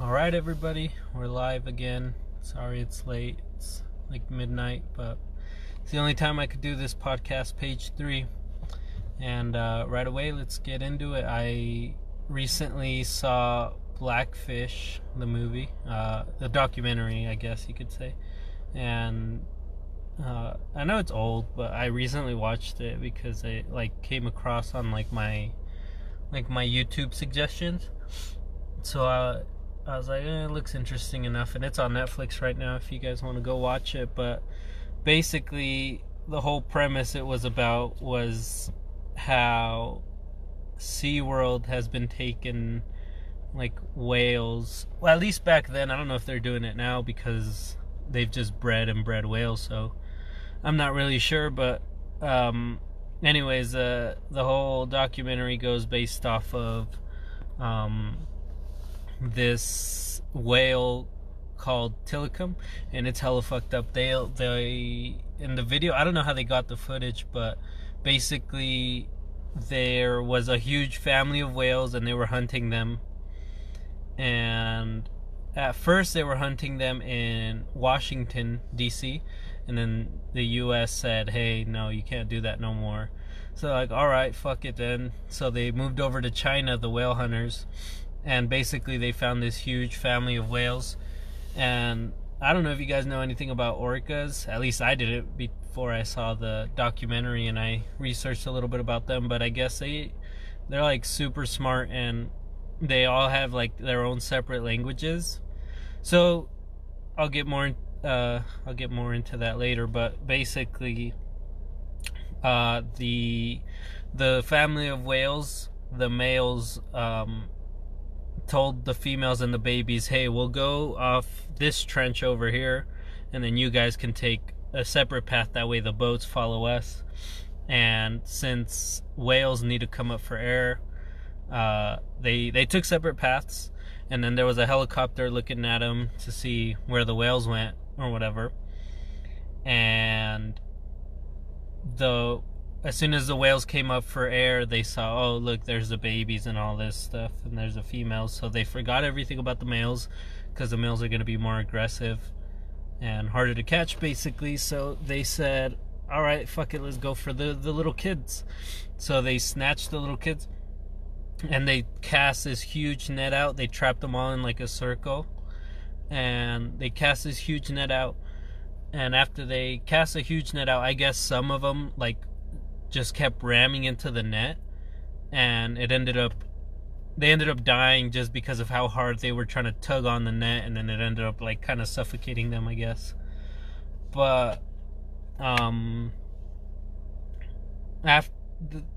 All right, everybody, we're live again. Sorry it's late. It's like midnight, but it's the only time I could do this podcast, page three. And uh, right away, let's get into it. I recently saw Blackfish, the movie, uh, the documentary, I guess you could say. And uh, I know it's old, but I recently watched it because it like came across on like my like my YouTube suggestions. So uh, I was like, eh, it looks interesting enough, and it's on Netflix right now if you guys want to go watch it. But basically, the whole premise it was about was how SeaWorld has been taken like whales. Well, at least back then, I don't know if they're doing it now because they've just bred and bred whales. So I'm not really sure, but um, anyways, uh, the whole documentary goes based off of um, this whale called Tilikum, and it's hella fucked up. They they in the video, I don't know how they got the footage, but basically there was a huge family of whales and they were hunting them. And at first they were hunting them in Washington D.C. and then the U.S. said, "Hey, no, you can't do that no more." So like, all right, fuck it then. So they moved over to China, the whale hunters, and basically they found this huge family of whales. And I don't know if you guys know anything about orcas. At least I did it before I saw the documentary, and I researched a little bit about them. But I guess they they're like super smart, and they all have like their own separate languages. So I'll get more uh, I'll get more into that later. But basically, uh, the the family of whales, the males um, told the females and the babies, "Hey, we'll go off this trench over here, and then you guys can take a separate path. That way, the boats follow us." And since whales need to come up for air, uh, they they took separate paths, and then there was a helicopter looking at them to see where the whales went or whatever. And the as soon as the whales came up for air, they saw, oh, look, there's the babies and all this stuff, and there's the females. So they forgot everything about the males because the males are going to be more aggressive and harder to catch, basically. So they said, all right, fuck it, let's go for the, the little kids. So they snatched the little kids and they cast this huge net out. They trapped them all in like a circle and they cast this huge net out. And after they cast a huge net out, I guess some of them, like, just kept ramming into the net and it ended up they ended up dying just because of how hard they were trying to tug on the net and then it ended up like kind of suffocating them i guess. But um after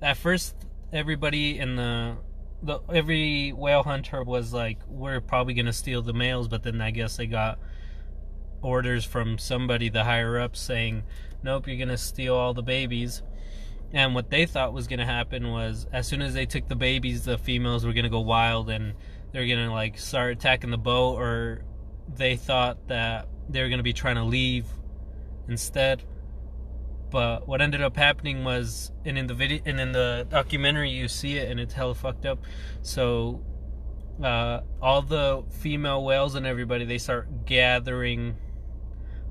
at first everybody in the the every whale hunter was like we're probably going to steal the males but then i guess they got orders from somebody the higher up saying nope you're going to steal all the babies and what they thought was going to happen was as soon as they took the babies, the females were going to go wild and they're going to like start attacking the boat, or they thought that they were going to be trying to leave instead. But what ended up happening was, and in the video, and in the documentary, you see it, and it's hella fucked up. So, uh, all the female whales and everybody, they start gathering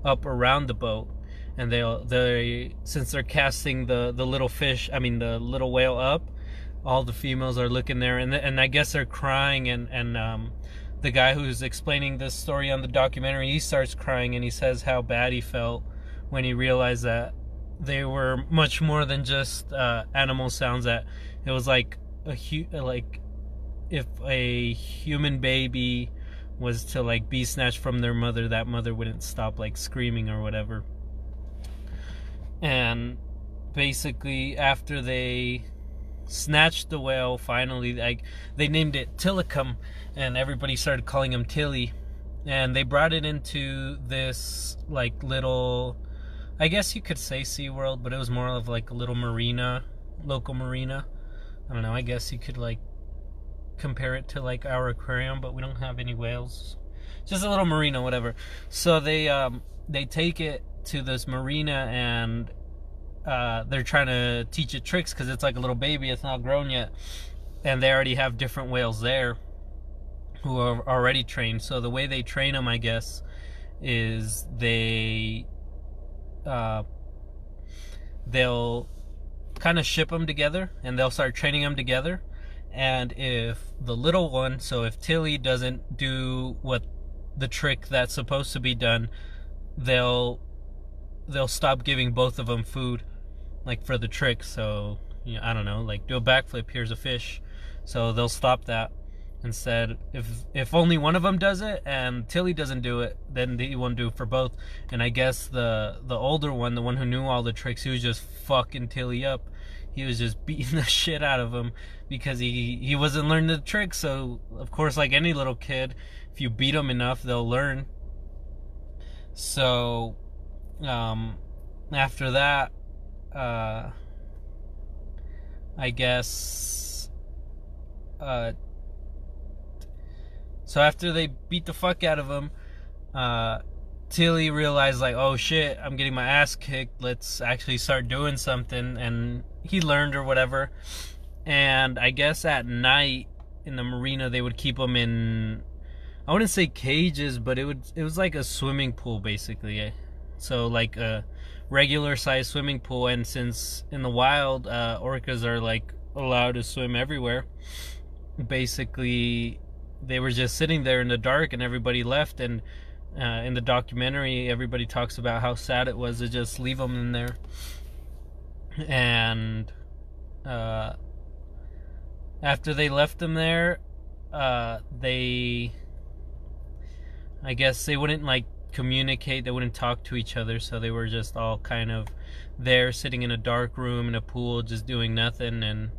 up around the boat and they'll they since they're casting the the little fish i mean the little whale up all the females are looking there and and i guess they're crying and and um the guy who's explaining this story on the documentary he starts crying and he says how bad he felt when he realized that they were much more than just uh, animal sounds that it was like a hu- like if a human baby was to like be snatched from their mother that mother wouldn't stop like screaming or whatever and basically after they snatched the whale finally like they named it Tilikum and everybody started calling him Tilly. And they brought it into this like little I guess you could say SeaWorld but it was more of like a little marina local marina. I don't know I guess you could like compare it to like our aquarium but we don't have any whales. Just a little marina whatever. So they um they take it to this marina and uh, they're trying to teach it tricks because it's like a little baby, it's not grown yet, and they already have different whales there. who are already trained. So the way they train them, I guess, is they uh, they'll kind of ship them together and they'll start training them together. And if the little one, so if Tilly doesn't do what the trick that's supposed to be done, they'll they'll stop giving both of them food, like for the trick. So you know, I don't know, like do a backflip. Here's a fish, so they'll stop that. Instead, if if only one of them does it and Tilly doesn't do it, then they won't do it for both. And I guess the the older one, the one who knew all the tricks, he was just fucking Tilly up. He was just beating the shit out of him because he he wasn't learning the tricks. So of course, like any little kid, if you beat them enough, they'll learn. So, um, after that, uh, I guess, uh so after they beat the fuck out of him, uh, Tilly realized like, oh shit, I'm getting my ass kicked. Let's actually start doing something, and he learned or whatever. And I guess at night in the marina they would keep him in. I wouldn't say cages, but it would it was like a swimming pool basically. So like a regular size swimming pool, and since in the wild uh, orcas are like allowed to swim everywhere, basically they were just sitting there in the dark and everybody left and uh, in the documentary everybody talks about how sad it was to just leave them in there. And uh, after they left them there uh, they i guess they wouldn't like communicate they wouldn't talk to each other so they were just all kind of there sitting in a dark room in a pool just doing nothing and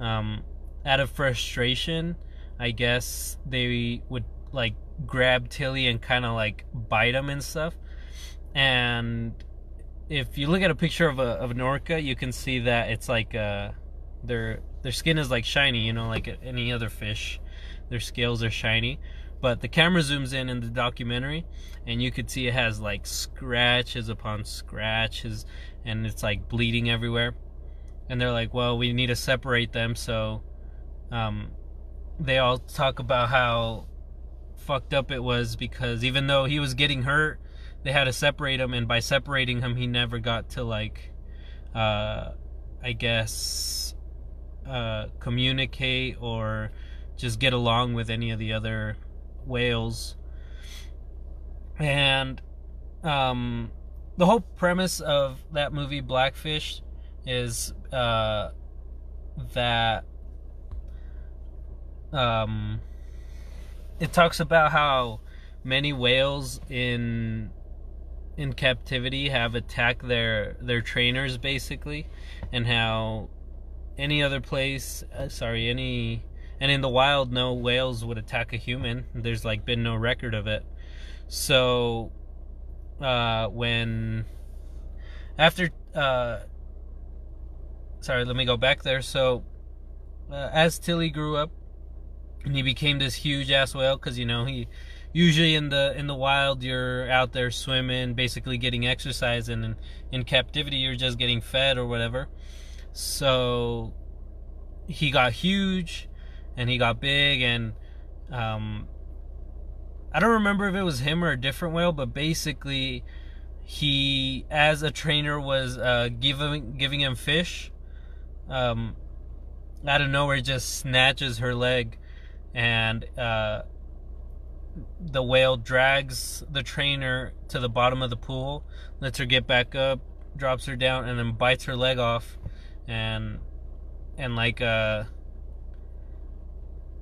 um, out of frustration I guess they would like grab Tilly and kind of like bite him and stuff. And if you look at a picture of a of an orca, you can see that it's like uh, their their skin is like shiny, you know, like any other fish. Their scales are shiny. But the camera zooms in in the documentary, and you could see it has like scratches upon scratches, and it's like bleeding everywhere. And they're like, well, we need to separate them, so um, they all talk about how fucked up it was because even though he was getting hurt, they had to separate him, and by separating him, he never got to like, uh, I guess, uh, communicate or just get along with any of the other whales. And um, the whole premise of that movie Blackfish is uh, that um, it talks about how many whales in in captivity have attacked their their trainers basically and how any other place uh, sorry any and in the wild no whales would attack a human. There's like been no record of it. So uh when after uh sorry let me go back there. So uh, as tilly grew up and he became this huge ass whale because you know he usually in the in the wild you're out there swimming basically getting exercise and in, in captivity you're just getting fed or whatever. So he got huge and he got big and um, I don't remember if it was him or a different whale but basically he as a trainer was uh, giving giving him fish um, out of nowhere just snatches her leg and uh, the whale drags the trainer to the bottom of the pool, lets her get back up, drops her down, and then bites her leg off, and and like uh,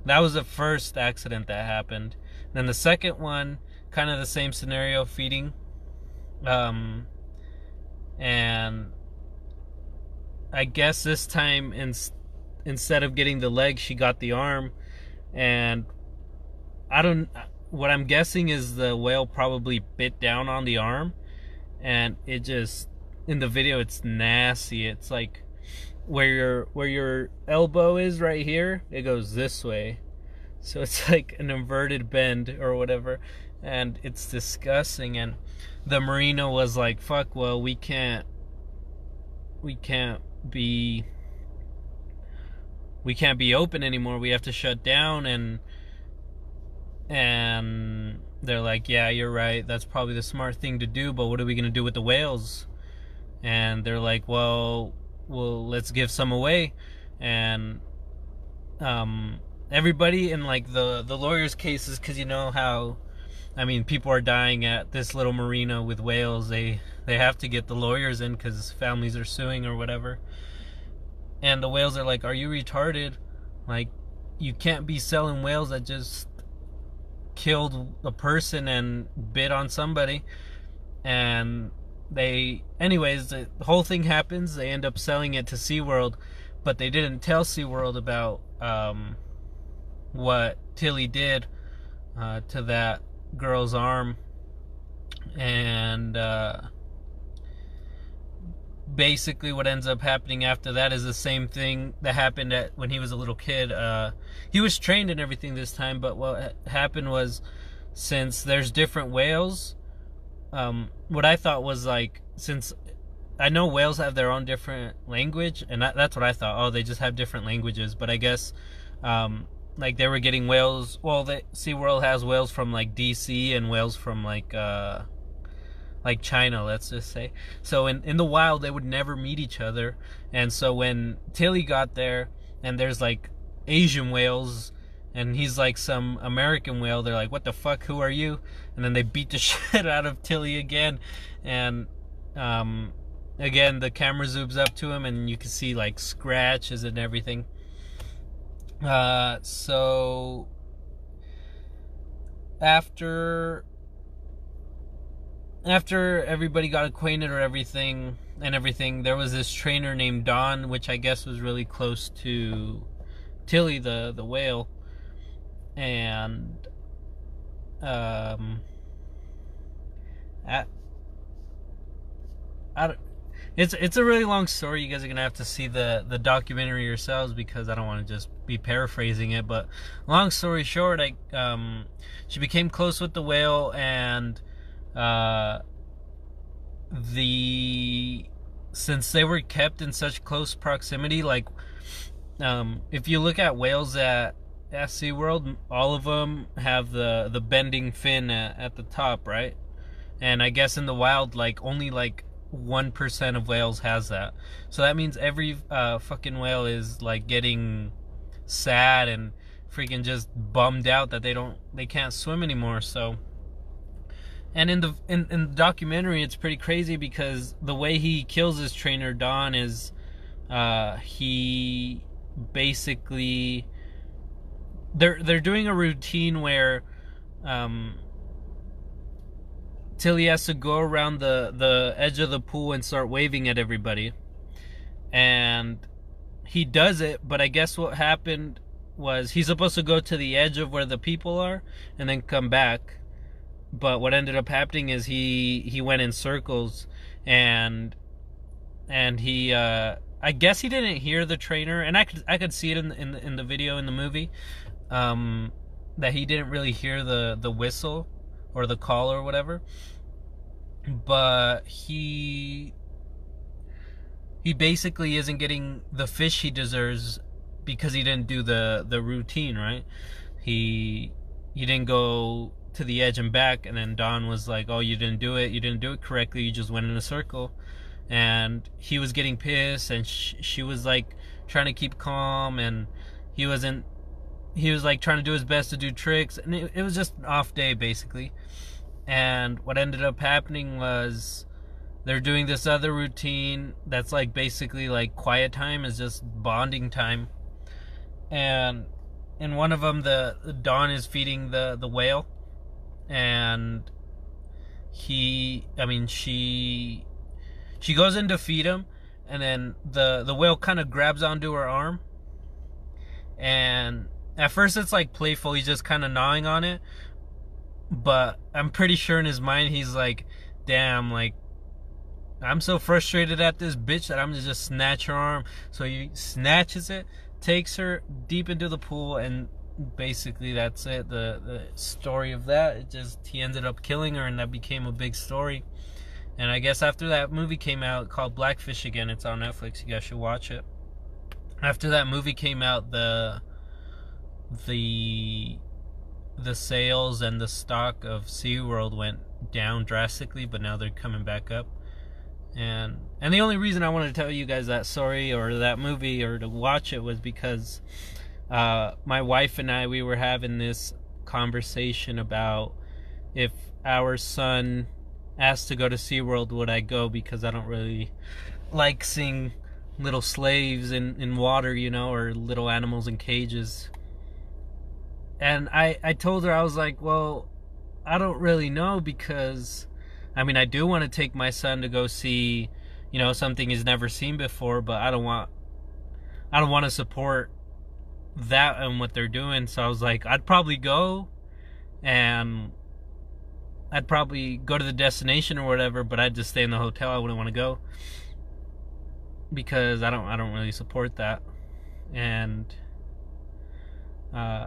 that was the first accident that happened. then the second one, kind of the same scenario, feeding, um, and I guess this time in, instead of getting the leg, she got the arm and I don't. What I'm guessing is the whale probably bit down on the arm, and it just in the video it's nasty. It's like where your where your elbow is right here, it goes this way, so it's like an inverted bend or whatever, and it's disgusting. And the marina was like, "Fuck, well we can't, we can't be." we can't be open anymore. We have to shut down and and they're like, "Yeah, you're right. That's probably the smart thing to do. But what are we gonna do with the whales?" And they're like, "Well, well, let's give some away." And um, everybody in like the the lawyers' cases, because you know how, I mean, people are dying at this little marina with whales. They they have to get the lawyers in because families are suing or whatever. And the whales are like, "Are you retarded? Like, you can't be selling whales that just killed a person and bit on somebody and they anyways the whole thing happens they end up selling it to SeaWorld but they didn't tell SeaWorld about um, what Tilly did uh, to that girl's arm and uh, basically what ends up happening after that is the same thing that happened at, when he was a little kid. Uh, he was trained and everything this time, but what happened was since there's different whales, um, what I thought was like since I know whales have their own different language, and that, that's what I thought. Oh, they just have different languages, but I guess um, like they were getting whales. Well, the SeaWorld has whales from like DC and whales from like. Uh, like China, let's just say. So in, in the wild, they would never meet each other. And so when Tilly got there, and there's like Asian whales, and he's like some American whale, they're like, what the fuck, who are you? And then they beat the shit out of Tilly again. And um, again, the camera zooms up to him, and you can see like scratches and everything. Uh, so after after everybody got acquainted or everything and everything, there was this trainer named Dawn, which I guess was really close to Tilly the the whale, and um, at, I, it's it's a really long story. You guys are gonna have to see the the documentary yourselves because I don't want to just be paraphrasing it. But long story short, I um, she became close with the whale and uh, the since they were kept in such close proximity, like um, if you look at whales at at SeaWorld, all of them have the the bending fin at, at the top, right? And I guess in the wild, like only like one percent of whales has that. So that means every uh, fucking whale is like getting sad and freaking just bummed out that they don't they can't swim anymore. So and in the in, in the documentary it's pretty crazy because the way he kills his trainer Dawn is uh, he basically they're they're doing a routine where um, Tilly has to go around the the edge of the pool and start waving at everybody. And he does it but I guess what happened was he's supposed to go to the edge of where the people are and then come back. But what ended up happening is he he went in circles and and he uh I guess he didn't hear the trainer and I could I could see it in in, in the video in the movie um that he didn't really hear the the whistle or the call or whatever but he he basically isn't getting the fish he deserves because he didn't do the the routine right he he didn't go to the edge and back and then Dawn was like, "Oh, you didn't do it. You didn't do it correctly. You just went in a circle." And he was getting pissed and sh- she was like trying to keep calm and he wasn't he was like trying to do his best to do tricks and it, it was just an off day basically. And what ended up happening was they're doing this other routine that's like basically like quiet time is just bonding time. And in one of them the, the Dawn is feeding the the whale. And he i mean she she goes in to feed him and then the the whale kind of grabs onto her arm. And at first it's like playful he's just kind of gnawing on it but i'm pretty sure in his mind he's like damn like i'm so frustrated at this bitch that i'm just gonna just snatch her arm so he snatches it takes her deep into the pool and basically that's it. The the story of that. It just he ended up killing her, and that became a big story. And I guess after that movie came out called Blackfish again, it's on Netflix. You guys should watch it. After that movie came out, the the the sales and the stock of SeaWorld went down drastically, but now they're coming back up. And and the only reason I wanted to tell you guys that story or that movie or to watch it was because uh, my wife and I we were having this conversation about if our son asked to go to SeaWorld, would I go? Because I don't really like seeing little slaves in, in water, you know, or little animals in cages. And I, I told her, I was like, well, I don't really know because, I mean, I do want to take my son to go see, you know, something he's never seen before, but I don't want, I don't want to support that and what they're doing. So I was like, I'd probably go and I'd probably go to the destination or whatever, but I'd just stay in the hotel. I wouldn't want to go because I don't I don't really support that. And uh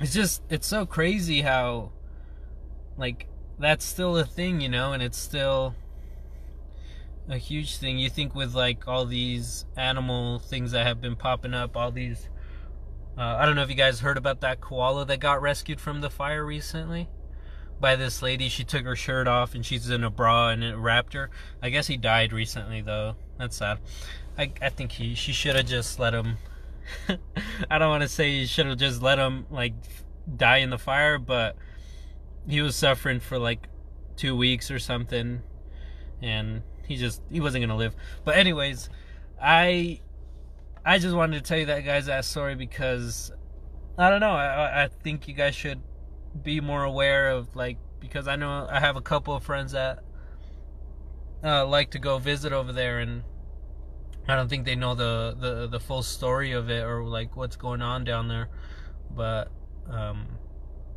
it's just it's so crazy how like that's still a thing, you know, and it's still a huge thing. You think with like all these animal things that have been popping up, all these uh, I don't know if you guys heard about that koala that got rescued from the fire recently by this lady. She took her shirt off and she's in a bra and it wrapped her. I guess he died recently though. That's sad. I I think he she should have just let him. I don't want to say you should have just let him like die in the fire, but he was suffering for like two weeks or something, and he just he wasn't gonna live. But anyways, I I just wanted to tell you that guy's that story because I don't know. I I think you guys should be more aware of like because I know I have a couple of friends that uh, like to go visit over there and I don't think they know the, the the full story of it or like what's going on down there but um,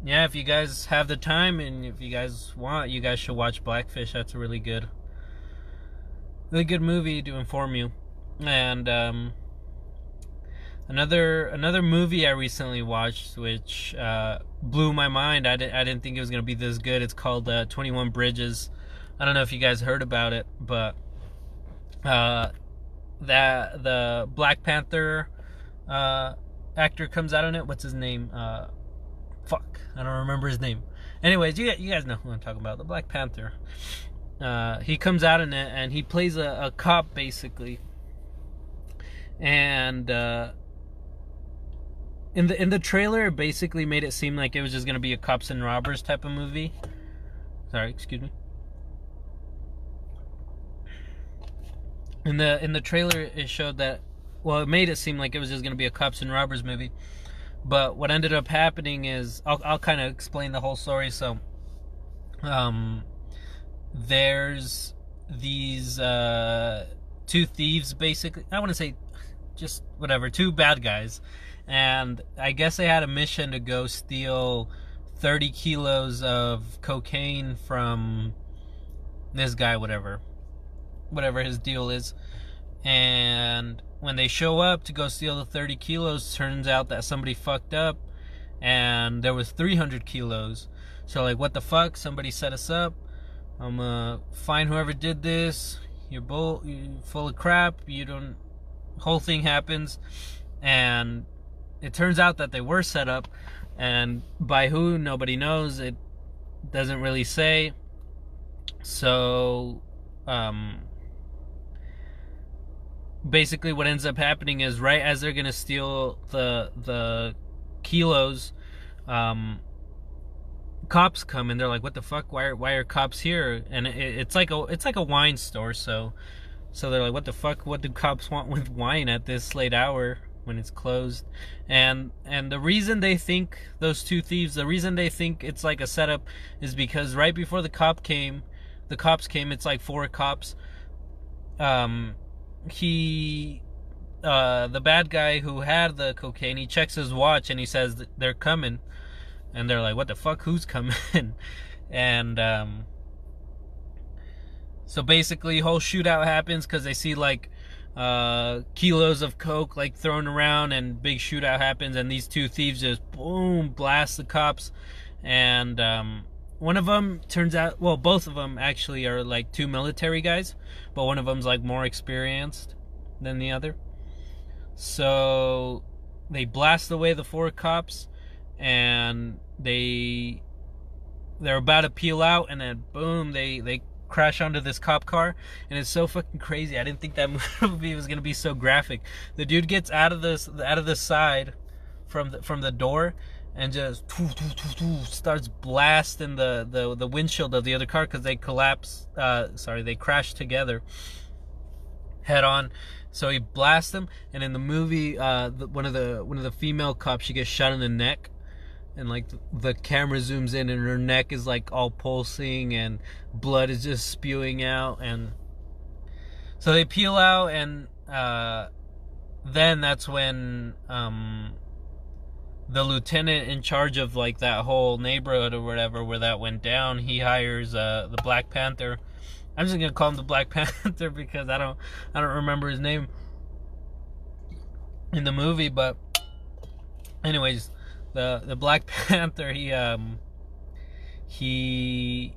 yeah if you guys have the time and if you guys want you guys should watch Blackfish that's a really good really good movie to inform you and um, Another another movie I recently watched, which uh, blew my mind. I didn't I didn't think it was gonna be this good. It's called uh, Twenty One Bridges. I don't know if you guys heard about it, but uh, that the Black Panther uh, actor comes out in it. What's his name? Uh, fuck, I don't remember his name. Anyways, you you guys know who I'm talking about. The Black Panther. Uh, he comes out in it and he plays a, a cop basically and uh, in the in the trailer it basically made it seem like it was just gonna be a cops and robbers type of movie. Sorry, excuse me. In the in the trailer it showed that well it made it seem like it was just gonna be a cops and robbers movie. But what ended up happening is I'll I'll kind of explain the whole story. So, um, there's these uh, two thieves basically. I want to say just whatever, two bad guys and I guess they had a mission to go steal 30 kilos of cocaine from this guy, whatever, whatever his deal is. And when they show up to go steal the 30 kilos, turns out that somebody fucked up, and there was 300 kilos. So like, what the fuck? Somebody set us up. I'm gonna find whoever did this. You're bull, you're full of crap. You don't. Whole thing happens, and it turns out that they were set up, and by who nobody knows. It doesn't really say. So, um, basically, what ends up happening is right as they're gonna steal the the kilos, um, cops come and they're like, "What the fuck? Why are why are cops here?" And it, it's like a it's like a wine store, so so they're like, "What the fuck? What do cops want with wine at this late hour?" when it's closed and and the reason they think those two thieves the reason they think it's like a setup is because right before the cop came the cops came it's like four cops um he uh the bad guy who had the cocaine he checks his watch and he says they're coming. And they're like what the fuck? Who's coming? And um so basically whole shootout happens because they see like uh, kilos of coke like thrown around and big shootout happens and these two thieves just boom blast the cops. And um, one of them turns out well both of them actually are like two military guys but one of them's like more experienced than the other so they blast away the four cops and they they're about to peel out, and then boom, they they crash onto this cop car, and it's so fucking crazy. I didn't think that movie was gonna be so graphic. The dude gets out of this out of the side from the from the door and just starts blasting the, the, the windshield of the other car because they collapse. Uh, sorry, they crash together head on. So he blasts them, and in the movie, uh, the, one of the one of the female cops she gets shot in the neck, and like the camera zooms in, and her neck is like all pulsing, and blood is just spewing out, and so they peel out, and uh, then that's when um, the lieutenant in charge of like that whole neighborhood or whatever where that went down, he hires uh, the Black Panther. I'm just gonna call him the Black Panther because I don't I don't remember his name in the movie, but anyways, the the Black Panther he um he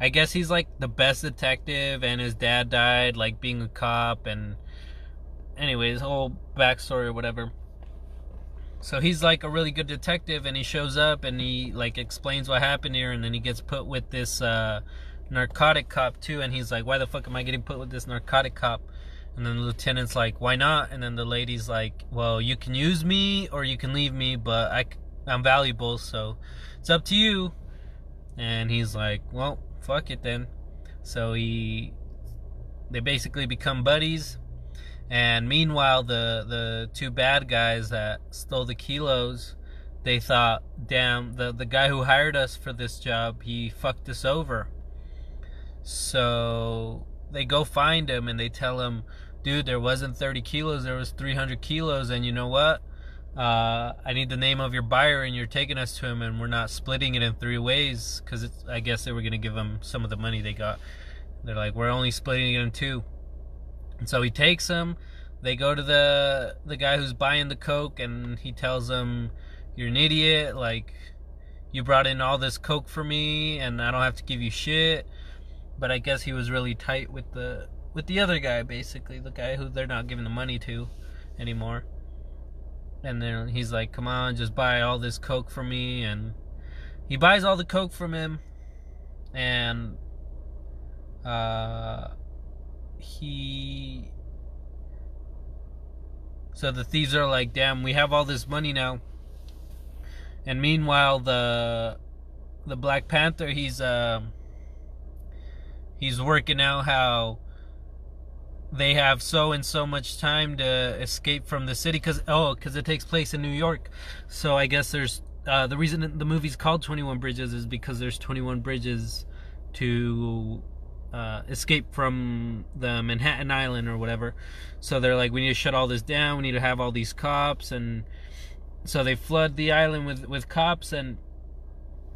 I guess he's like the best detective and his dad died like being a cop and anyways whole backstory or whatever so he's like a really good detective, and he shows up and he like explains what happened here, and then he gets put with this uh, narcotic cop too, and he's like, "Why the fuck am I getting put with this narcotic cop?" And then the lieutenant's like, "Why not?" And then the lady's like, "Well, you can use me or you can leave me, but I I'm valuable, so it's up to you." And he's like, "Well, fuck it then." So he they basically become buddies and meanwhile, the the two bad guys that stole the kilos, they thought, "Damn, the the guy who hired us for this job, he fucked us over." So they go find him and they tell him, "Dude, there wasn't 30 kilos, there was 300 kilos, and you know what? Uh, I need the name of your buyer, and you're taking us to him, and we're not splitting it in three ways because I guess they were gonna give him some of the money they got. They're like, we're only splitting it in two." And so he takes them. They go to the the guy who's buying the coke, and he tells them, "You're an idiot. Like, you brought in all this coke for me, and I don't have to give you shit." But I guess he was really tight with the with the other guy, basically the guy who they're not giving the money to anymore. And then he's like, "Come on, just buy all this coke for me," and he buys all the coke from him, and uh he so the thieves are like, "Damn, we have all this money now." And meanwhile, the the Black Panther, he's uh, he's working out how they have so and so much time to escape from the city because oh, because it takes place in New York. So I guess there's uh, the reason the movie's called Twenty One Bridges is because there's twenty one bridges to uh, escape from the Manhattan Island or whatever. So they're like, we need to shut all this down. We need to have all these cops, and so they flood the island with with cops. And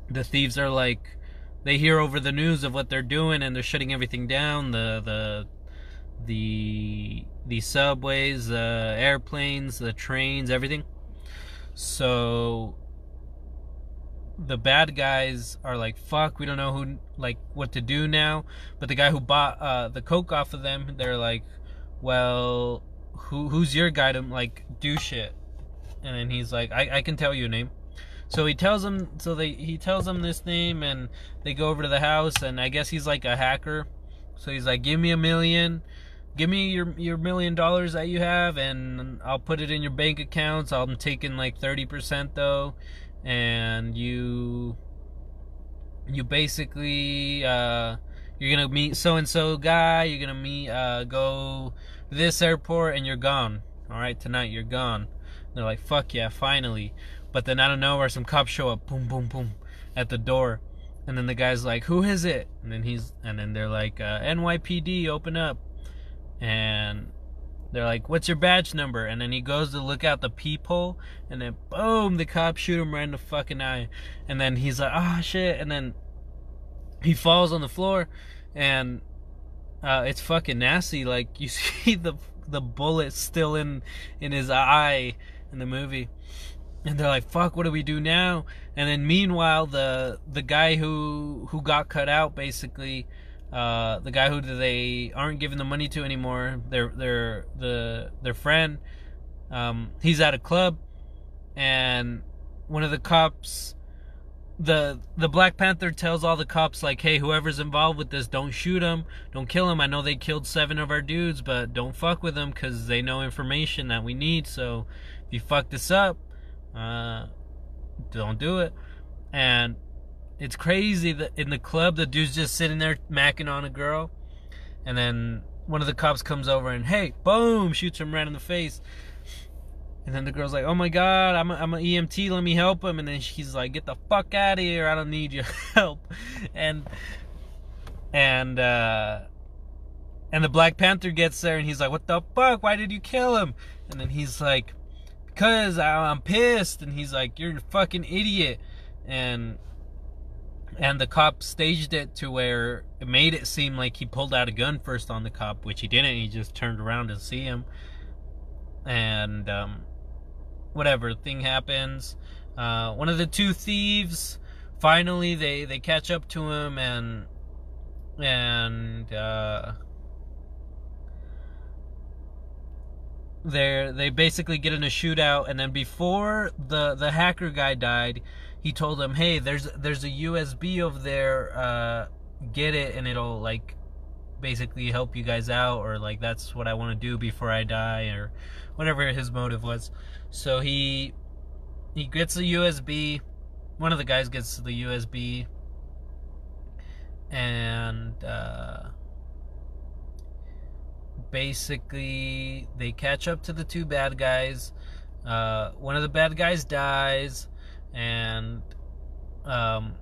the thieves are like, they hear over the news of what they're doing, and they're shutting everything down. The the the the subways, the airplanes, the trains, everything. So the bad guys are like fuck we don't know who like what to do now. But the guy who bought uh, the coke off of them they're like well who who's your guy to like do shit? And then he's like I, I can tell you a name. So he tells them so they he tells them this name and they go over to the house and I guess he's like a hacker. So he's like give me a million give me your your million dollars that you have and I'll put it in your bank accounts. I'm taking like 30% though and you you basically uh, you're gonna meet so and so guy. You're gonna meet uh, go this airport, and you're gone. All right, tonight you're gone. they're like, fuck yeah, finally. But then out of nowhere, some cops show up, boom, boom, boom, at the door, and then the guy's like, who is it? And then he's, and then they're like, uh, NYPD, open up, and they're like, "What's your badge number?" And then he goes to look out the peephole, and then boom, the cops shoot him right in the fucking eye. And then he's like, "Ah, oh, shit!" And then he falls on the floor, and uh, it's fucking nasty. Like you see the the bullet still in in his eye in the movie, and they're like, "Fuck, what do we do now?" And then meanwhile, the the guy who who got cut out basically uh, the guy who they aren't giving the money to anymore, their their the their friend, um, he's at a club, and one of the cops the the Black Panther tells all the cops like, "Hey, whoever's involved with this, don't shoot them, don't kill them. I know they killed seven of our dudes, but don't fuck with them because they know information that we need. So if you fuck this up, uh, don't do it." And it's crazy that in the club, the dude's just sitting there macking on a girl, and then one of the cops comes over and hey, boom, shoots him right in the face. And then the girl's like, "Oh my god, I'm I'm an EMT. Let me help him." And then she's like, "Get the fuck out of here! I don't need your help." And and uh, and the Black Panther gets there, and he's like, "What the fuck? Why did you kill him?" And then he's like, "Because I'm pissed." And he's like, "You're a fucking idiot." And and the cop staged it to where it made it seem like he pulled out a gun first on the cop, which he didn't. He just turned around to see him, and um, whatever thing happens. Uh, one of the two thieves finally they they catch up to him and and uh, they they basically get in a shootout and then before the the hacker guy died he told him hey there's there's a usb over there uh, get it and it'll like basically help you guys out or like that's what i want to do before i die or whatever his motive was so he he gets the USB. One of the guys gets the USB, and uh, basically they catch up to the two bad guys. Uh, one of the bad guys dies, and um,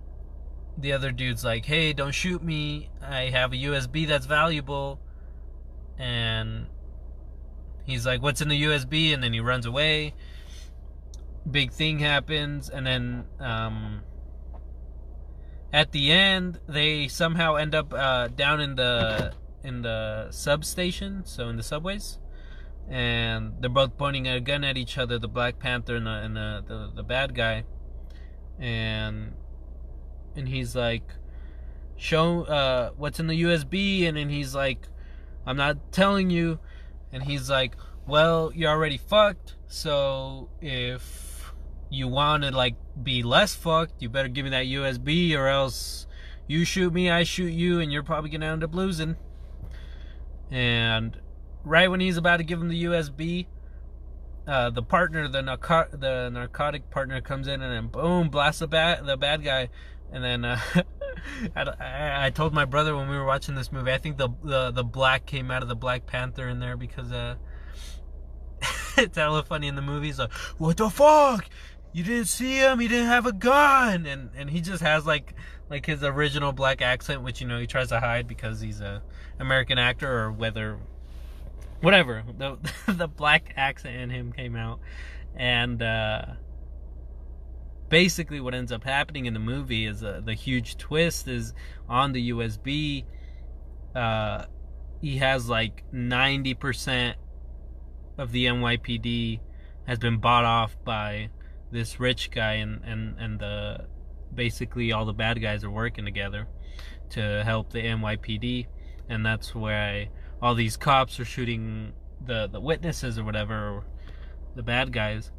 the other dude's like, "Hey, don't shoot me! I have a USB that's valuable." And he's like, "What's in the USB?" And then he runs away. Big thing happens, and then um, at the end, they somehow end up uh, down in the in the substation, so in the subways, and they're both pointing a gun at each other. The Black Panther and the and the, the, the bad guy, and and he's like, "Show uh, what's in the USB," and then he's like, "I'm not telling you." And he's like, well, you're already fucked, so if you want to like be less fucked, you better give me that USB or else you shoot me, I shoot you, and you're probably gonna end up losing. And right when he's about to give him the USB, uh, the partner, the narco- the narcotic partner comes in and then boom, blasts the bad the bad guy, and then uh, I, I, told my brother when we were watching this movie, I think the the, the black came out of the Black Panther in there because uh, it's hella funny in the movies. Like, what the fuck? You didn't see him. He didn't have a gun, and and he just has like like his original black accent, which you know he tries to hide because he's a American actor or whether whatever the the black accent in him came out, and. uh basically what ends up happening in the movie is uh, the huge twist is on the USB. Uh, he has like 90% of the NYPD has been bought off by this rich guy and, and, and the basically all the bad guys are working together to help the NYPD and that's why all these cops are shooting the, the witnesses or whatever the bad guys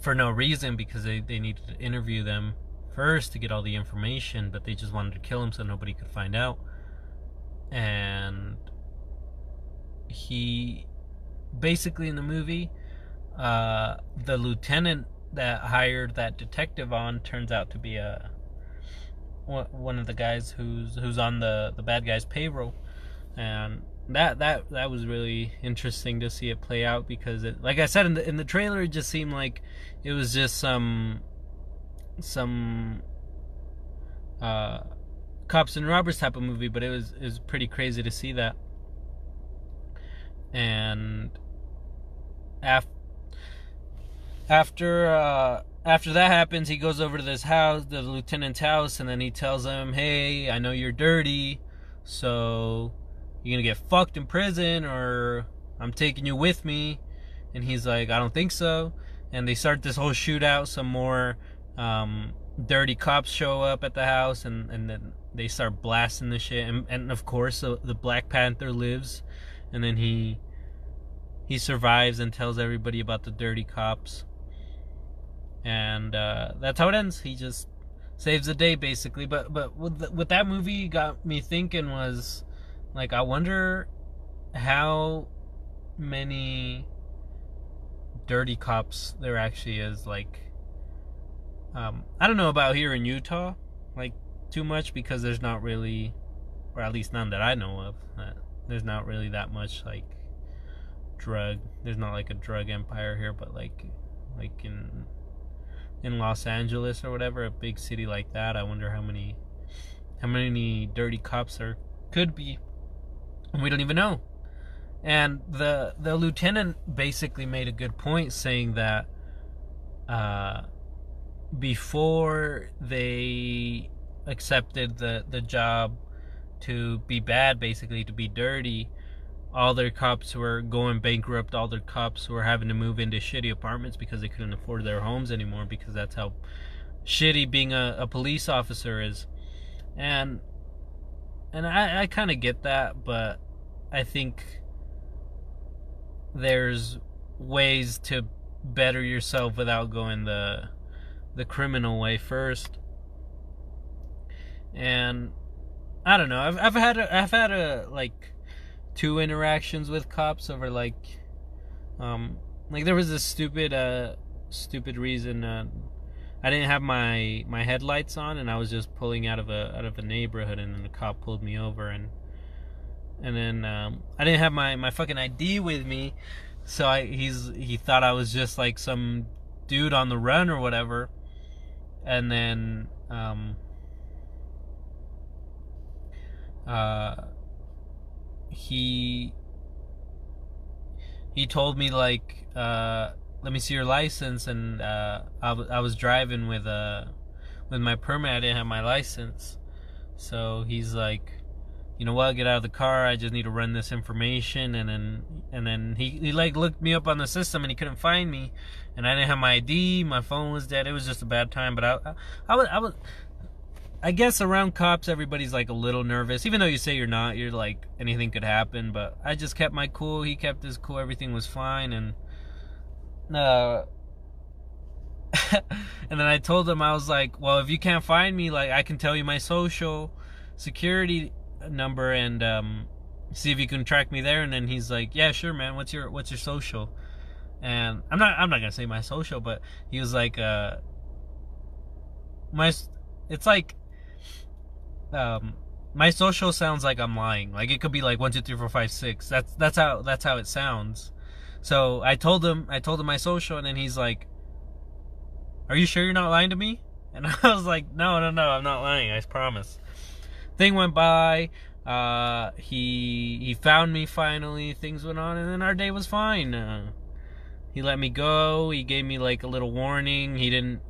for no reason because they, they needed to interview them first to get all the information, but they just wanted to kill him so nobody could find out. And he basically in the movie, uh, the lieutenant that hired that detective on turns out to be a one of the guys who's who's on the the bad guy's payroll, and that that that was really interesting to see it play out because it like I said in the in the trailer it just seemed like it was just some some uh cops and robbers type of movie but it was it was pretty crazy to see that. And after after uh after that happens he goes over to this house the lieutenant's house and then he tells him hey I know you're dirty. So you gonna get fucked in prison or I'm taking you with me. And he's like, I don't think so. And they start this whole shootout. Some more um, dirty cops show up at the house and, and then they start blasting the shit. And, and of course, the, the Black Panther lives. And then he he survives and tells everybody about the dirty cops. and uh, that's how it ends. He just saves the day basically. But but with what that movie got me thinking was like I wonder how many dirty cops there actually is like um, I don't know about here in Utah like too much because there's not really or at least none that I know of uh, there's not really that much like drug there's not like a drug empire here but like like in in Los Angeles or whatever a big city like that I wonder how many how many dirty cops there could be and we don't even know. And the the lieutenant basically made a good point saying that uh, before they accepted the the job to be bad basically to be dirty all their cops were going bankrupt. All their cops were having to move into shitty apartments because they couldn't afford their homes anymore because that's how shitty being a, a police officer is. And and i i kind of get that but i think there's ways to better yourself without going the the criminal way first. And I don't know. I've I've had a, I've had a like two interactions with cops over like um like there was this stupid uh stupid reason uh I didn't have my my headlights on and I was just pulling out of a out of a neighborhood and then the cop pulled me over and and then um, I didn't have my my fucking ID with me, so I he's he thought I was just like some dude on the run or whatever, and then um, uh, he he told me like uh, let me see your license and uh, I, w- I was driving with uh with my permit I didn't have my license so he's like you know what, get out of the car. I just need to run this information, and then and then he he like looked me up on the system, and he couldn't find me, and I didn't have my ID. My phone was dead. It was just a bad time. But I I, I was I was. I guess around cops, everybody's like a little nervous. Even though you say you're not, you're like anything could happen. But I just kept my cool. He kept his cool. Everything was fine. And uh, and then I told him I was like, well, if you can't find me, like I can tell you my social security number and um, see if you can track me there. And then he's like, yeah, sure, man. What's your what's your social? And I'm not I'm not gonna say my social, but he was like, uh, my it's like um my social sounds like I'm lying. Like it could be like one, two, three, four, five, six. That's that's how that's how it sounds. So I told him I told him my social, and then he's like, "Are you sure you're not lying to me?" And I was like, "No, no, no, I'm not lying. I promise." thing went by. Uh, he he found me finally. Things went on, and then our day was fine. Uh, he let me go. He gave me like a little warning. He didn't.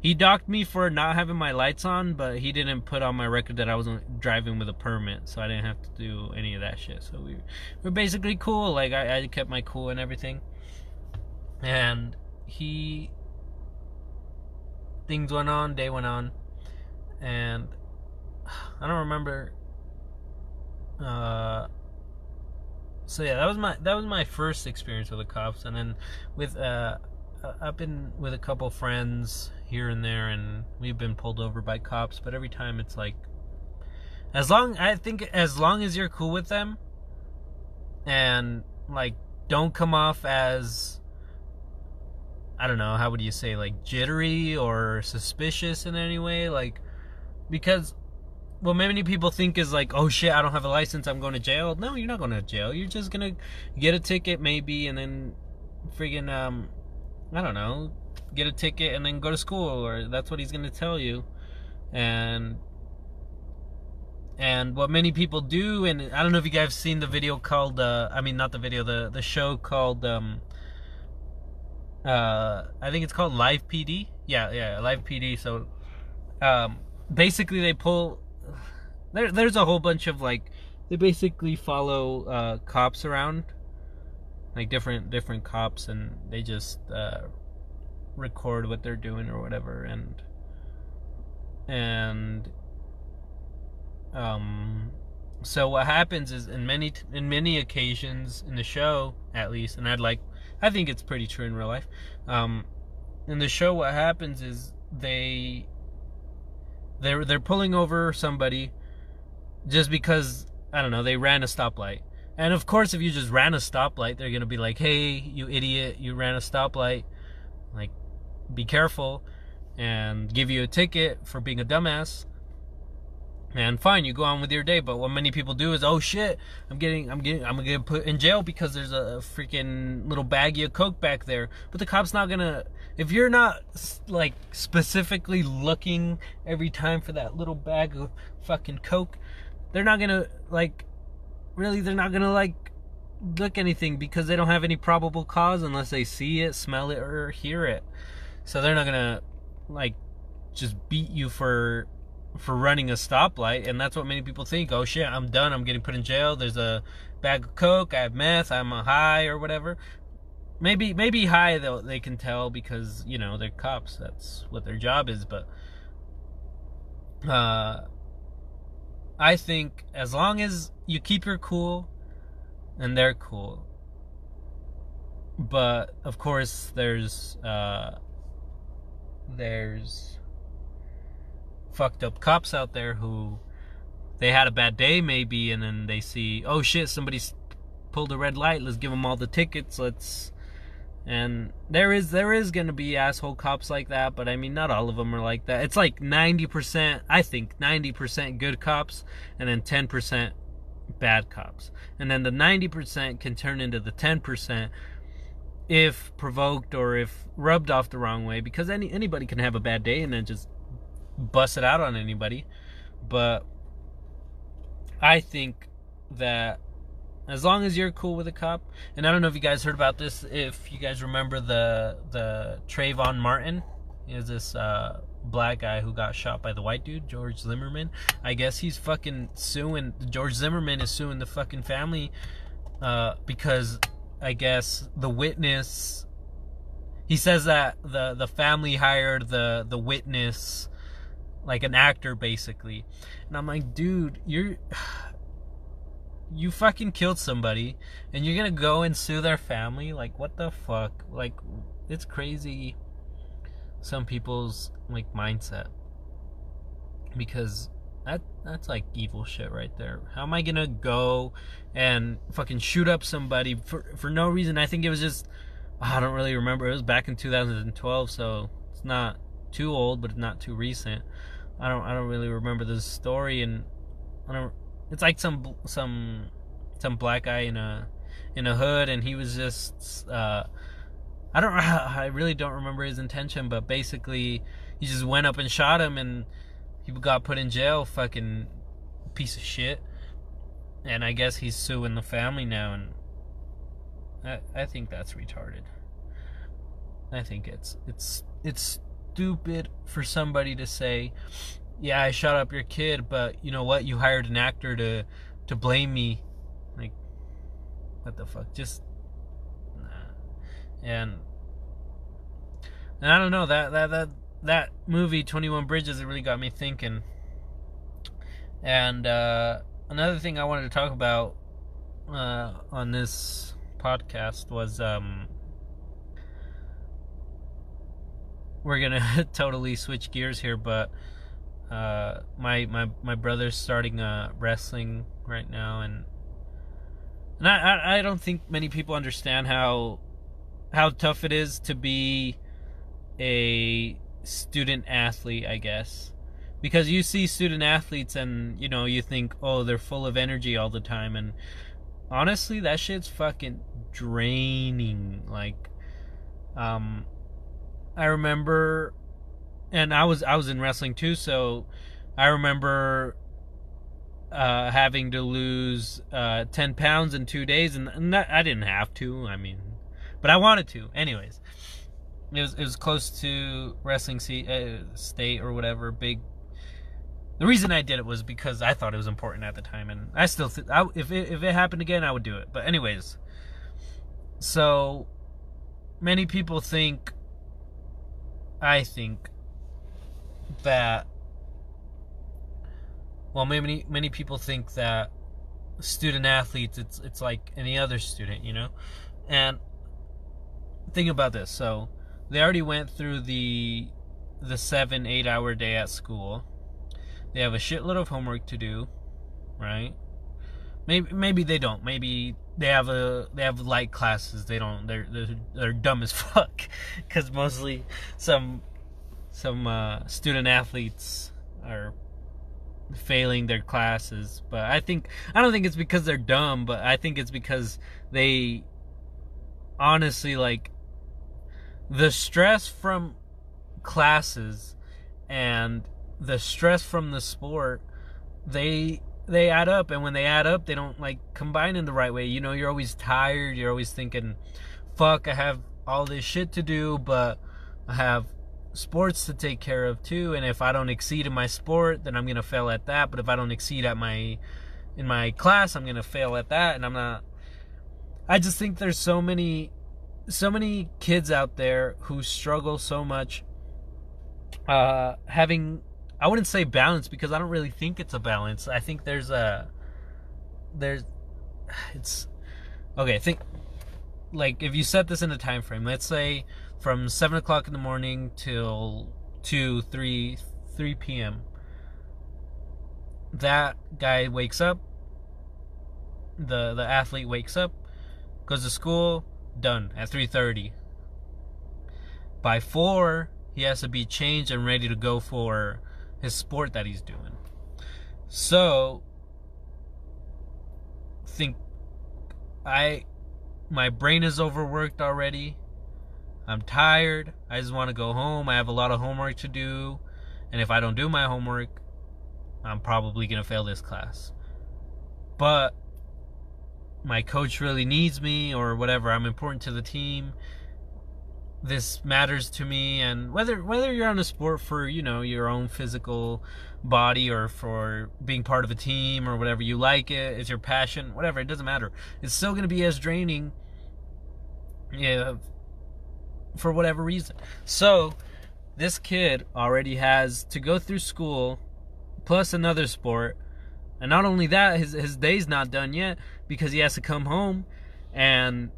He docked me for not having my lights on, but he didn't put on my record that I wasn't driving with a permit, so I didn't have to do any of that shit. So we we're basically cool. Like I, I kept my cool and everything. And he things went on, day went on, and I don't remember. Uh, so yeah, that was my that was my first experience with the cops, and then with uh, I've been with a couple friends here and there, and we've been pulled over by cops. But every time it's like, as long I think as long as you're cool with them, and like don't come off as I don't know how would you say like jittery or suspicious in any way, like because what many people think is like, oh shit, I don't have a license, I'm going to jail. No, you're not going to jail. You're just gonna get a ticket maybe, and then friggin' um, I don't know, get a ticket and then go to school, or that's what he's gonna tell you. And and what many people do, and I don't know if you guys have seen the video called, uh, I mean not the video, the the show called, um, uh, I think it's called Live PD. Yeah, yeah, Live PD. So, um, basically they pull there, there's a whole bunch of like they basically follow uh, cops around, like different different cops, and they just uh, record what they're doing or whatever, and and um, so what happens is in many in many occasions in the show, at least, and I'd like I think it's pretty true in real life. Um, in the show, what happens is they they're they're pulling over somebody just because I don't know they ran a stoplight. And of course, if you just ran a stoplight, they're gonna be like, "Hey, you idiot! You ran a stoplight! Be careful!" and give you a ticket for being a dumbass. And fine you go on with your day. But what many people do is oh shit i'm getting i'm getting i'm gonna get put in jail because there's a freaking little baggie of coke back there. But the cop's not gonna if you're not like specifically looking every time for that little bag of fucking coke they're not gonna like really they're not gonna like look anything because they don't have any probable cause unless they see it smell it or hear it so they're not gonna like just beat you for for running a stoplight, and that's what many people think. Oh shit, I'm done. I'm getting put in jail. There's a bag of coke. I have meth. I'm a high or whatever. Maybe maybe high though they can tell because you know they're cops. That's what their job is. But uh, I think as long as you keep your cool, and they're cool. But of course, there's uh, there's fucked up cops out there who they had a bad day maybe and then they see oh shit somebody's pulled a red light. Let's give them all the tickets. Let's and there is there is gonna be asshole cops like that but i mean not all of them are like that. It's like 90% i think 90% good cops and then 10% bad cops. And then the 90% can turn into the 10% if provoked or if rubbed off the wrong way because any anybody can have a bad day and then just bust it out on anybody. But I think that as long as you're cool with a cop, and I don't know if you guys heard about this, if you guys remember the the Trayvon Martin is this uh, black guy who got shot by the white dude, George Zimmerman. I guess he's fucking suing George Zimmerman is suing the fucking family uh, because I guess the witness he says that the the family hired the the witness like an actor basically. And I'm like, dude, you're you fucking killed somebody and you're gonna go and sue their family? Like what the fuck? Like it's crazy some people's like mindset. Because that that's like evil shit right there. How am I gonna go and fucking shoot up somebody for for no reason? I think it was just I don't really remember. It was back in 2012, so it's not too old, but it's not too recent. I don't I don't really remember the story, and I don't. It's like some some some black guy in a in a hood, and he was just. Uh, I don't. I really don't remember his intention, but basically, he just went up and shot him, and people got put in jail. Fucking piece of shit. And I guess he's suing the family now, and I I think that's retarded. I think it's it's it's stupid for somebody to say, "Yeah, I shot up your kid, but you know what? You hired an actor to to blame me." Like, what the fuck? Just nah. And and I don't know that that that that movie Twenty One Bridges it really got me thinking. And uh, another thing I wanted to talk about uh, on this podcast was um, we're gonna totally switch gears here, but uh, my my my brother's starting uh, wrestling right now, and and I, I don't think many people understand how how tough it is to be a student athlete, I guess. Because you see student athletes and you know you think, oh, they're full of energy all the time, and honestly, that shit's fucking draining. Like, um, I remember, and I was I was in wrestling too, so I remember uh, having to lose uh, ten pounds in two days, and, and that, I didn't have to. I mean, but I wanted to. Anyways, it was it was close to wrestling uh, state or whatever big. The reason I did it was because I thought it was important at the time, and I still th- I, if it, if it happened again, I would do it. But anyways, so many people think I think that well many many people think that student athletes it's it's like any other student, you know? And think about this. So they already went through the the seven eight hour day at school. They have a shitload of homework to do, right? Maybe maybe they don't. Maybe they have a they have light classes. They don't. They're they're, they're dumb as fuck because mostly some some uh, student athletes are failing their classes. But I think I don't think it's because they're dumb, but I think it's because they honestly like the stress from classes and the stress from the sport they they add up. And when they add up they don't like combine in the right way. You know you're always tired. You're always thinking fuck i have all this shit to do but i have sports to take care of too. And if i don't exceed in my sport then i'm gonna fail at that. But if i don't exceed at my in my class i'm gonna fail at that. And i'm not i just think there's so many so many kids out there who struggle so much uh having I wouldn't say balance because I don't really think it's a balance. I think there's a there's it's okay. Think like if you set this in a time frame. Let's say from seven o'clock in the morning till two, three, three p.m. That guy wakes up. The the athlete wakes up, goes to school, done at three thirty. By four, he has to be changed and ready to go for his sport that he's doing. So think I my brain is overworked already. I'm tired. I just want to go home. I have a lot of homework to do. And if I don't do my homework, I'm probably going to fail this class. But my coach really needs me or whatever. I'm important to the team this matters to me and whether whether you're on a sport for you know your own physical body or for being part of a team or whatever you like it it's your passion whatever it doesn't matter it's still going to be as draining yeah for whatever reason so this kid already has to go through school plus another sport and not only that his his day's not done yet because he has to come home. And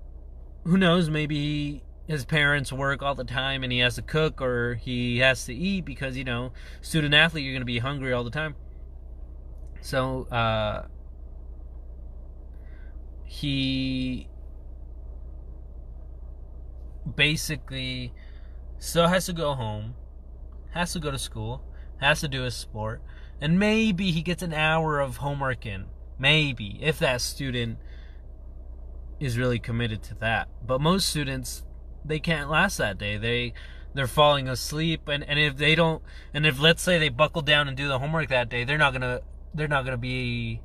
who knows maybe his parents work all the time and he has to cook or he has to eat because you know student athlete you're going to be hungry all the time. So uh, he basically still has to go home has to go to school has to do his sport and maybe he gets an hour of homework in maybe if that student is really committed to that but most students they can't last that day. They they're falling asleep and, and if they don't and if let's say they buckle down and do the homework that day, they're not gonna they're not gonna be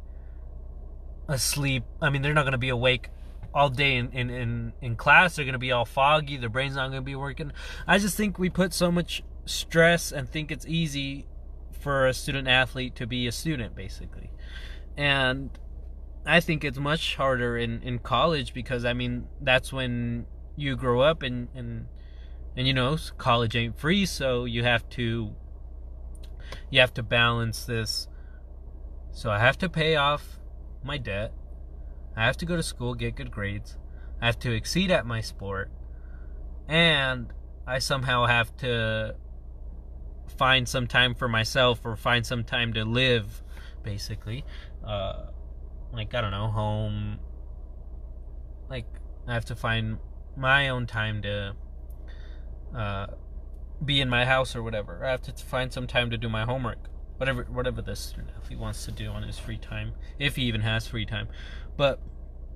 asleep. I mean they're not gonna be awake all day in, in, in, in class. They're gonna be all foggy, their brain's not gonna be working. I just think we put so much stress and think it's easy for a student athlete to be a student basically. And I think it's much harder in, in college because I mean that's when you grow up and and and you know college ain't free so you have to you have to balance this. So i have to pay off my debt. I have to go to school get good grades. I have to exceed at my sport. And i somehow have to find some time for myself or find some time to live basically uh like i don't know home like i have to find my own time to uh, be in my house or whatever. I have to find some time to do my homework, whatever whatever this he wants to do on his free time, if he even has free time. But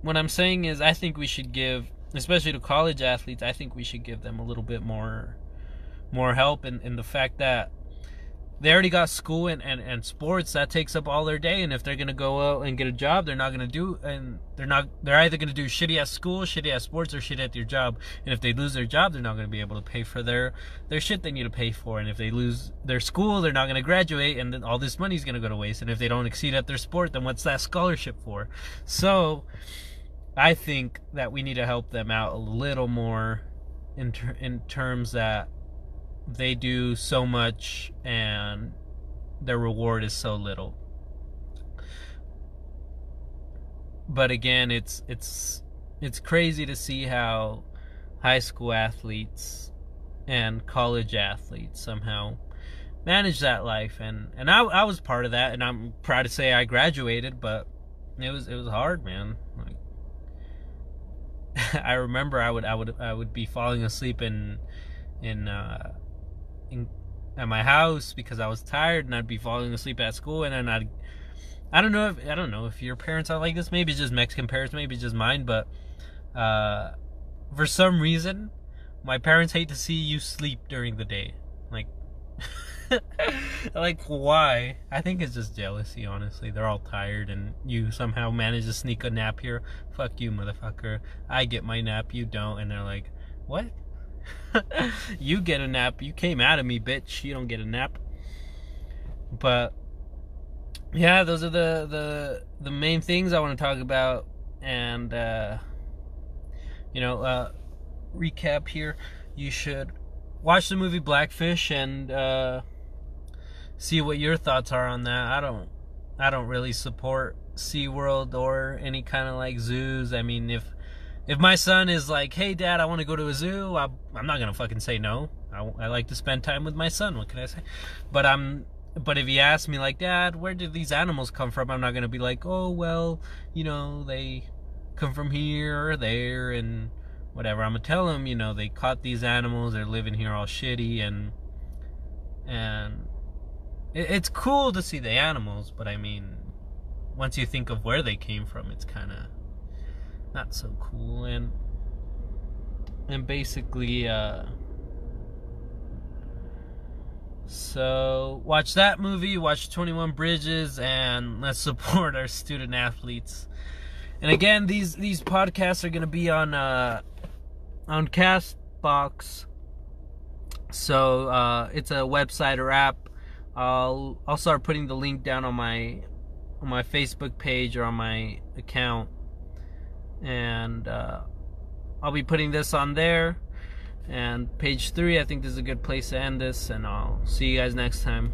what I'm saying is, I think we should give, especially to college athletes, I think we should give them a little bit more more help in, in the fact that they already got school and, and, and sports. That takes up all their day. And if they're gonna go out and get a job they're not gonna do and they're not they're either gonna do shitty at school shitty at sports or shitty at their job. And if they lose their job they're not gonna be able to pay for their their shit they need to pay for. And if they lose their school they're not gonna graduate and then all this money's gonna go to waste. And if they don't exceed at their sport then what's that scholarship for? So i think that we need to help them out a little more in ter- in terms that they do so much and their reward is so little. But again, it's it's it's crazy to see how high school athletes and college athletes somehow manage that life and and I, I was part of that and I'm proud to say I graduated but it was it was hard man like I remember I would I would I would be falling asleep in in uh in at my house because I was tired and I'd be falling asleep at school and then I'd I don't know if I don't know if your parents are like this. Maybe it's just Mexican parents, maybe it's just mine, but uh, for some reason, my parents hate to see you sleep during the day. Like, like why? I think it's just jealousy. Honestly, they're all tired, and you somehow manage to sneak a nap here. Fuck you, motherfucker. I get my nap, you don't, and they're like, what? you get a nap. You came out of me, bitch. You don't get a nap. But yeah, those are the the the main things I want to talk about, and uh, you know, uh, recap here. You should watch the movie Blackfish and uh, see what your thoughts are on that. I don't, I don't really support SeaWorld or any kind of like zoos. I mean, if if my son is like, "Hey, Dad, I want to go to a zoo," I, am not gonna fucking say no. I, I like to spend time with my son. What can I say? But I'm but if he asks me like dad where did these animals come from i'm not going to be like oh well you know they come from here or there and whatever i'm going to tell him you know they caught these animals they're living here all shitty and and it, it's cool to see the animals but i mean once you think of where they came from it's kind of not so cool and and basically uh so watch that movie, watch 21 Bridges, and let's support our student athletes. And again, these these podcasts are gonna be on uh, on Castbox. So uh, it's a website or app. I'll I'll start putting the link down on my on my Facebook page or on my account, and uh, I'll be putting this on there. And page three, I think this is a good place to end this, and I'll see you guys next time.